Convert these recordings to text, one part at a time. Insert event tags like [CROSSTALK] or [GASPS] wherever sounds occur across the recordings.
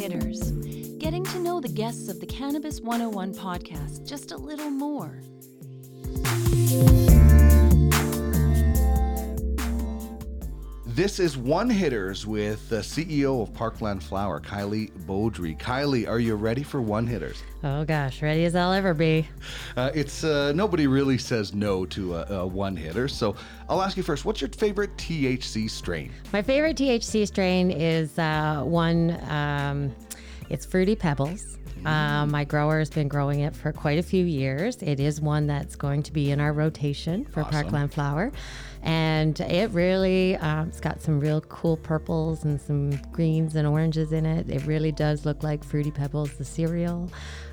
Hitters, getting to know the guests of the Cannabis 101 podcast just a little more. This is One Hitters with the CEO of Parkland Flower, Kieley Beaudry. Kieley, are you ready for One Hitters? Oh gosh, ready as I'll ever be. Uh, it's uh, nobody really says no to a, a one hitter. So I'll ask you first. What's your favorite THC strain? My favorite THC strain is uh, one. Um, it's Fruity Pebbles. Uh, my grower has been growing it for quite a few years. It is one that's going to be in our rotation for Awesome. Parkland Flower. And it really, um, it's got some real cool purples and some greens and oranges in it. It really does look like Fruity Pebbles, the cereal.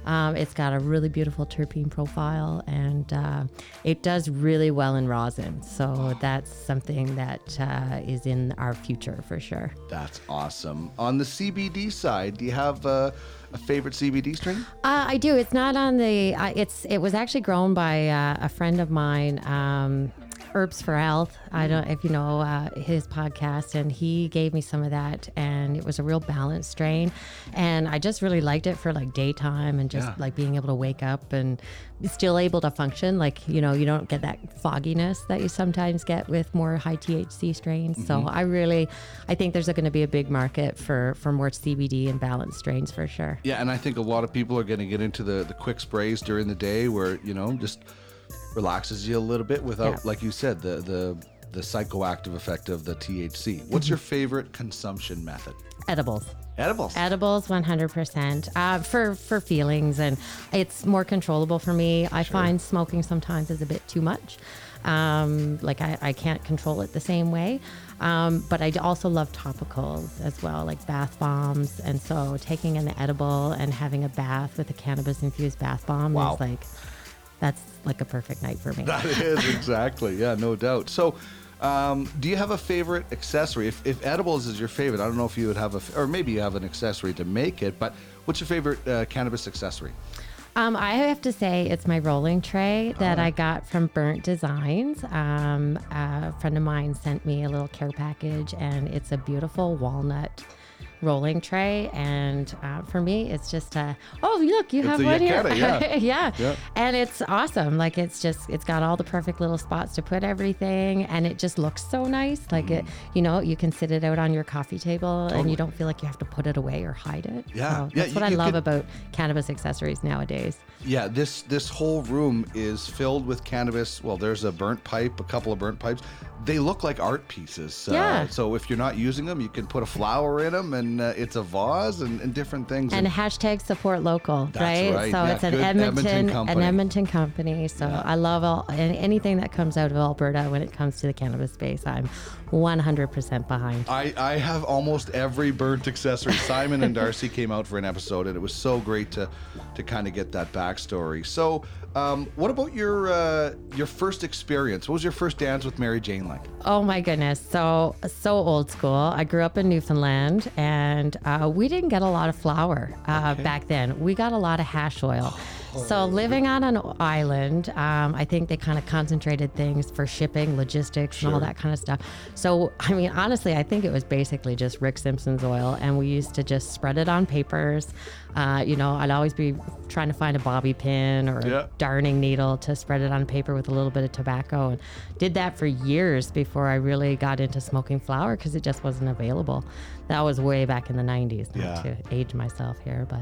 Um, it's got a really beautiful terpene profile and uh, it does really well in rosin. So that's something that uh, is in our future for sure. That's awesome. On the CBD side, do you have uh, a favorite CBD strain? Uh, I do. It's not on the. Uh, it's. It was actually grown by uh, a friend of mine. Um, Herbs for Health. I don't if you know uh, his podcast, and he gave me some of that, and it was a real balanced strain, and I just really liked it for like daytime and just Yeah. like being able to wake up and still able to function. Like you know, you don't get that fogginess that you sometimes get with more high THC strains. So I really, I think there's going to be a big market for for more CBD and balanced strains for sure. Yeah, and I think a lot of people are going to get into the, the quick sprays during the day where, you know, just relaxes you a little bit without, Yeah. like you said, the, the, the psychoactive effect of the THC. What's your favorite consumption method? Edibles. Edibles. Edibles, 100%. Uh, for for feelings, and it's more controllable for me. I find smoking sometimes is a bit too much. Um, like I, I can't control it the same way. Um, but I also love topicals as well, like bath bombs. And so taking an edible and having a bath with a cannabis infused bath bomb Wow. is like that's like a perfect night for me. That is exactly, yeah, no doubt. So, um, do you have a favorite accessory? If, if edibles is your favorite, I don't know if you would have a, or maybe you have an accessory to make it, but what's your favorite uh, cannabis accessory? Um, I have to say it's my rolling tray that I got from Burnt Designs. Um, a friend of mine sent me a little care package, and it's a beautiful walnut rolling tray. And uh, for me, it's just a oh look, you It's have one here, yeah. [LAUGHS] yeah, Yeah. and it's awesome. Like it's just it's got all the perfect little spots to put everything, and it just looks so nice. Like it, you know, you can sit it out on your coffee table, and you don't feel like you have to put it away or hide it. Yeah. so Yeah, that's what you- I you love could- about cannabis accessories nowadays. Yeah, this this whole room is filled with cannabis. Well, there's a burnt pipe, a couple of burnt pipes. They look like art pieces. Uh, Yeah. so if you're not using them, you can put a flower in them, and uh, it's a vase and, and different things. and hashtag support local, right? right, So yeah, it's an Edmonton, Edmonton company. an Edmonton company. So I love all anything that comes out of Alberta when it comes to the cannabis space. I'm 100% behind. I, I have almost every burnt accessory. Simon and Darcy [LAUGHS] came out for an episode, and it was so great to to kind of get that backstory. So, um, what about your uh, your first experience? What was your first dance with Mary Jane like? Oh my goodness, so so old school. I grew up in Newfoundland, and uh, we didn't get a lot of flour uh, back then. We got a lot of hash oil. [GASPS] [GASPS] So living on an island, um, I think they kind of concentrated things for shipping, logistics, and all that kind of stuff. So I mean, honestly, I think it was basically just Rick Simpson's oil, and we used to just spread it on papers. Uh, you know, I'd always be trying to find a bobby pin or Yeah. a darning needle to spread it on paper with a little bit of tobacco and did that for years before I really got into smoking flower because it just wasn't available. That was way back in the 90s, not Yeah. to age myself here, but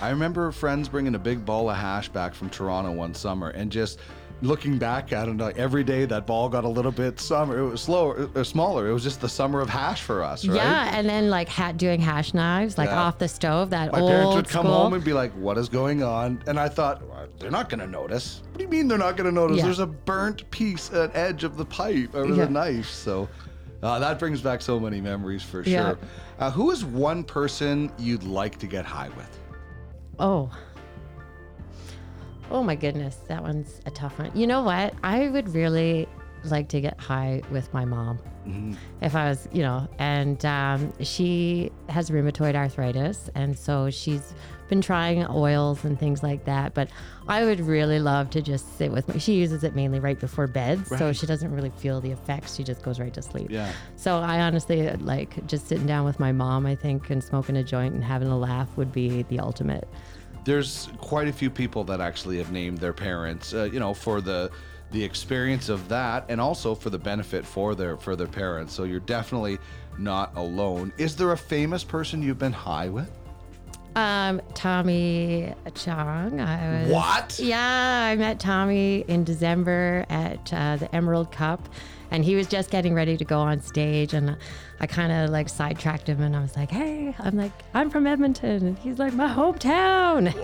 I remember friends bringing a big ball of hash back from Toronto one summer, and just looking back at it, like every day that ball got a little bit summer. It was slower, uh, smaller. It was just the summer of hash for us, right? yeah. And then like hat doing hash knives, like Yeah. off the stove, that My old parents would come school. home and be like, "What is going on?" And I thought, well, "They're not going to notice." What do you mean they're not going to notice? Yeah. There's a burnt piece at edge of the pipe or Yeah. the knife. So uh, that brings back so many memories for Yeah. sure. Uh, who is one person you'd like to get high with? Oh. Oh my goodness, that one's a tough one. You know what? I would really like to get high with my mom. If I was, you know, and um, she has rheumatoid arthritis, and so she's been trying oils and things like that. But I would really love to just sit with me. She uses it mainly right before bed, so she doesn't really feel the effects. She just goes right to sleep. Yeah. So I honestly like just sitting down with my mom. I think and smoking a joint and having a laugh would be the ultimate. There's quite a few people that actually have named their parents, uh, you know, for the the experience of that, and also for the benefit for their for their parents. So you're definitely not alone. Is there a famous person you've been high with? Um, Tommy Chong. I was, What? Yeah, I met Tommy in December at uh, the Emerald Cup, and he was just getting ready to go on stage, and I kind of like sidetracked him, and I was like, "Hey, I'm like, I'm from Edmonton," and he's like, "My hometown."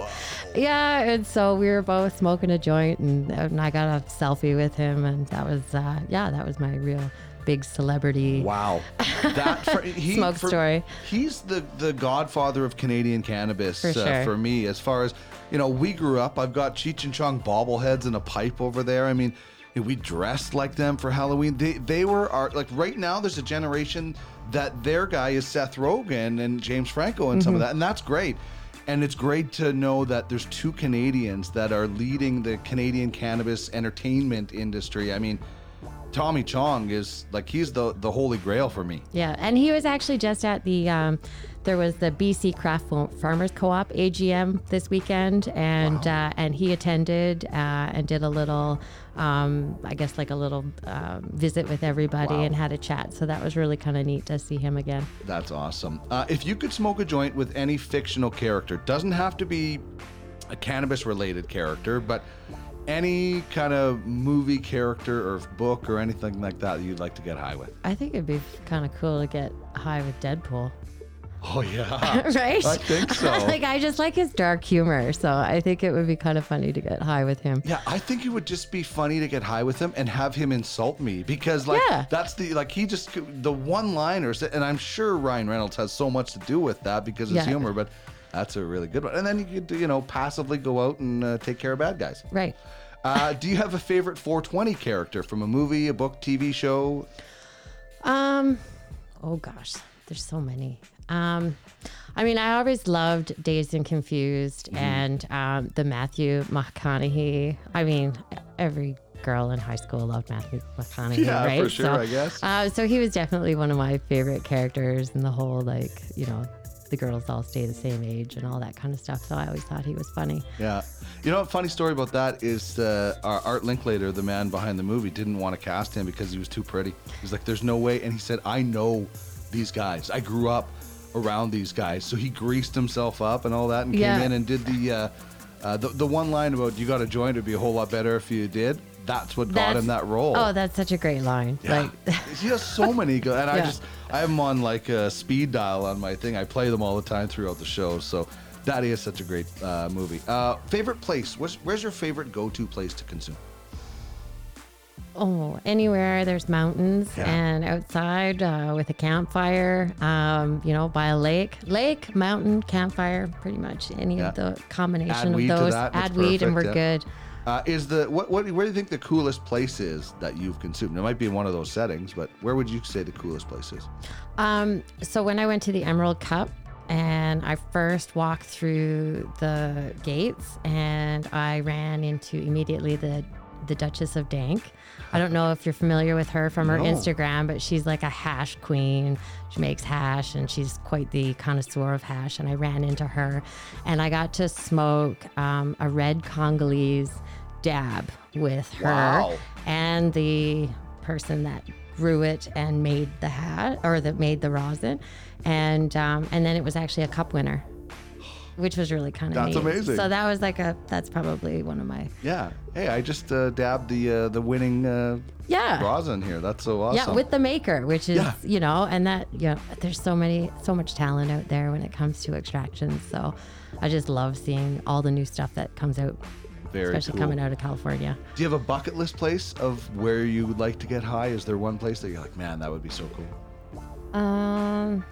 Yeah, and so we were both smoking a joint, and, and I got a selfie with him, and that was, uh, yeah, that was my real big celebrity. Wow, that for, [LAUGHS] he, Smoke for- story. He's the the godfather of Canadian cannabis For uh, for me. As far as you know, we grew up. I've got Cheech and Chong bobbleheads and a pipe over there. I mean, we dressed like them for Halloween. They they were our like right now. There's a generation that their guy is Seth Rogen and James Franco and some Mm-hmm. of that, and that's great. And it's great to know that there's two Canadians that are leading the Canadian cannabis entertainment industry. I mean. Tommy Chong is like he's the the holy grail for me. Yeah, and he was actually just at the um, there was the BC Craft Farmers Co-op AGM this weekend, and uh, and he attended uh, and did a little, um, I guess like a little um, visit with everybody Wow. and had a chat. So that was really kind of neat to see him again. That's awesome. Uh, if you could smoke a joint with any fictional character, doesn't have to be a cannabis related character, but any kind of movie character or book or anything like that you'd like to get high with. I think it'd be kind of cool to get high with Deadpool, Oh yeah, [LAUGHS] right? I think so. [LAUGHS] like I just like his dark humor, so I think it would be kind of funny to get high with him. Yeah, I think it would just be funny to get high with him and have him insult me because like Yeah. that's the like he just the one liners and I'm sure Ryan Reynolds has so much to do with that because of his Yeah. humor, but that's a really good one. And then you could you know passively go out and uh, take care of bad guys. Right. Uh, do you have a favorite 420 character from a movie, a book, TV show? Um, oh gosh, there's so many. Um, I mean, I always loved Dazed and Confused Mm-hmm. and um, the Matthew McConaughey. I mean, every girl in high school loved Matthew McConaughey, Yeah, for right? sure, so, I guess. Uh, so he was definitely one of my favorite characters in the whole, like, you know, the girls all stay the same age and all that kind of stuff. So I always thought he was funny. Yeah. You know, a funny story about that is uh, our Art Linklater, the man behind the movie, didn't want to cast him because he was too pretty. He's like, there's no way. And he said, I know these guys. I grew up around these guys. So he greased himself up and all that and Yeah. came in and did the, uh, uh, the, the one line about you got a joint, it'd be a whole lot better if you did. That's what got That's- him that role. Oh, that's such a great line. Like, [LAUGHS] he has so many good, and I Yeah. just I have them on like a speed dial on my thing. I play them all the time throughout the show. So that is such a great uh, movie. Uh, favorite place? Where's, where's your favorite go-to place to consume? Oh, anywhere there's mountains Yeah. and outside uh, with a campfire, um, you know, by a lake, lake, mountain, campfire, pretty much any Yeah. of the combination Add of weed to those. that, that's Add weed and we're perfect, yeah. good. Uh, is the what, what where do you think the coolest place is that you've consumed? It might be in one of those settings, but where would you say the coolest place is? Um, so when I went to the Emerald Cup and I first walked through the gates and I ran into immediately the the Duchess of Dank. I don't know if you're familiar with her from her No. Instagram, but she's like a hash queen. She makes hash and she's quite the connoisseur of hash. And I ran into her and I got to smoke um, a red Congolese dab with her Wow. and the person that grew it and made the hat or that made the rosin and um, and then it was actually a cup winner which was really kind of That's neat. amazing. so that was like a that's probably one of my Yeah. Hey, I just uh, dabbed the uh, the winning uh, yeah rosin here. That's so awesome. yeah with the maker which is Yeah. you know and that you know there's so many so much talent out there when it comes to extractions so i just love seeing all the new stuff that comes out Very especially cool. coming out of california Do you have a bucket list place of where you would like to get high? Is there one place that you're like, man, that would be so cool? um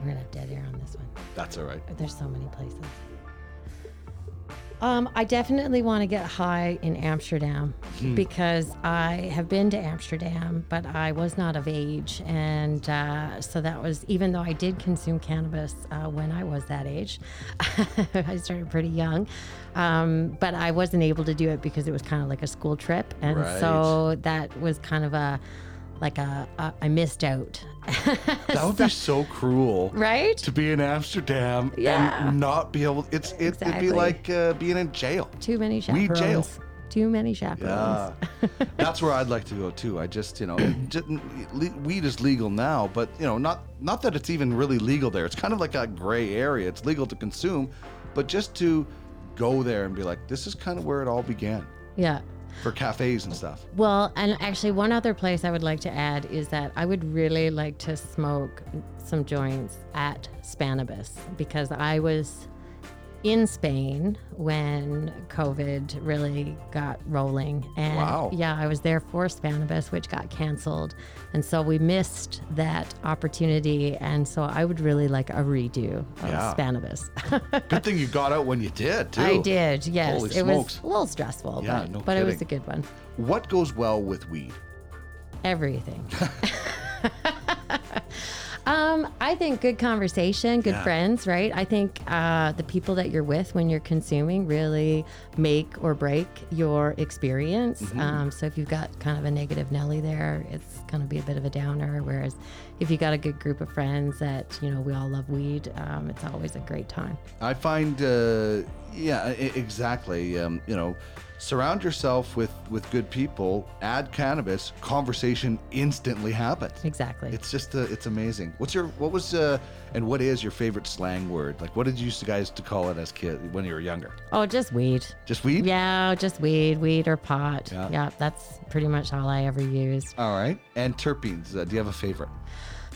we're gonna have dead air on this one That's all right. there's so many places Um, I definitely want to get high in Amsterdam because I have been to Amsterdam, but I was not of age. And uh, so that was, even though I did consume cannabis uh, when I was that age, [LAUGHS] I started pretty young. Um, but I wasn't able to do it because it was kind of like a school trip. And so that was kind of a, like a, a I missed out. [LAUGHS] That would be so cruel. right? To be in Amsterdam Yeah. and not be able it's it, it'd be like uh, being in jail. Too many Weed chaperones. jail. Too many chaperones. Yeah, that's where I'd like to go too. I just, you know, [COUGHS] just, weed is legal now, but you know, not not that it's even really legal there. It's kind of like a gray area. It's legal to consume, but just to go there and be like, this is kind of where it all began yeah. For cafes and stuff. Well, and actually, one other place I would like to add is that I would really like to smoke some joints at Spannabis because I was in Spain when COVID really got rolling. And Wow. yeah, I was there for Spannabis, which got canceled. And so we missed that opportunity. And so I would really like a redo of Yeah. Spannabis. [LAUGHS] Good thing you got out when you did too. I did, yes. Holy it smokes. was a little stressful, Yeah, but, no but it was a good one. What goes well with weed? Everything. [LAUGHS] [LAUGHS] um, I think good conversation, good Yeah. friends, right? I think uh, the people that you're with when you're consuming really make or break your experience. Mm-hmm. Um, so if you've got kind of a negative Nelly there, it's going to be a bit of a downer. Whereas if you got a good group of friends that, you know, we all love weed, um, it's always a great time. I find, uh, yeah, I- exactly. Um, you know, surround yourself with with good people. Add cannabis, conversation instantly happens. Exactly. It's just, uh, it's amazing. What's your, what was, uh, and what is your favorite slang word? Like, what did you used to guys to call it as kid when you were younger? oh, just weed. Just weed. Yeah, just weed, weed or pot. Yeah. yeah that's pretty much all I ever used. All right. And terpenes. Uh, do you have a favorite?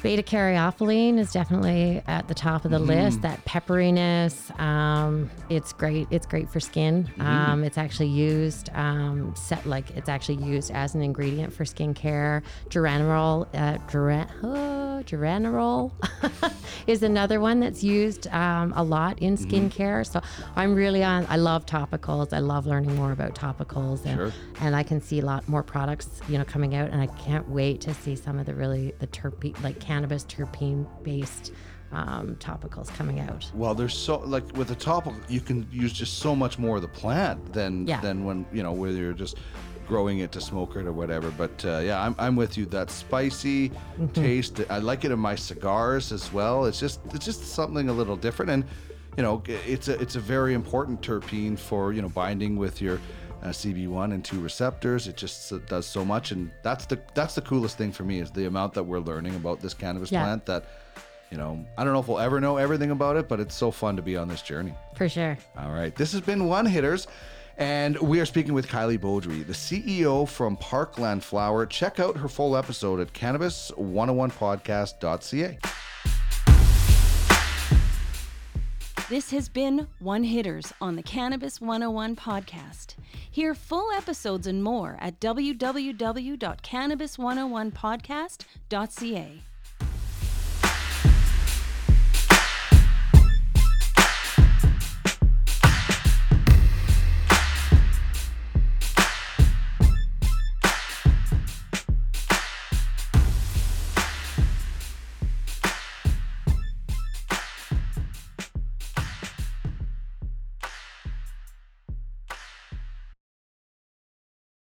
Beta caryophyllene is definitely at the top of the list. That pepperiness, um, it's great. It's great for skin. Um, it's actually used, um, set like it's actually used as an ingredient for skincare. Geraniol, uh, geran- oh, geraniol [LAUGHS] is another one that's used um, a lot in skincare. So I'm really on. I love topicals. I love learning more about topicals, and Sure. and I can see a lot more products, you know, coming out, and I can't wait to see some of the really the terpene, like cannabis terpene based um, topicals coming out. Well, there's so like with the topical, you can use just so much more of the plant than Yeah. than when you know whether you're just growing it to smoke it or whatever. But uh, yeah, I'm, I'm with you. That spicy Mm-hmm. [LAUGHS] taste, I like it in my cigars as well. It's just it's just something a little different, and you know it's a it's a very important terpene for you know binding with your. Uh, CB1 and 2 receptors. It just uh, does so much, and that's the that's the coolest thing for me is the amount that we're learning about this cannabis Yeah. plant. That you know, I don't know if we'll ever know everything about it, but it's so fun to be on this journey. For sure. All right. This has been One Hitters, and we are speaking with Kieley Beaudry, the CEO from Parkland Flower. Check out her full episode at cannabis101podcast.ca. This has been One Hitters on the Cannabis 101 podcast. Hear full episodes and more at www.cannabis101podcast.ca.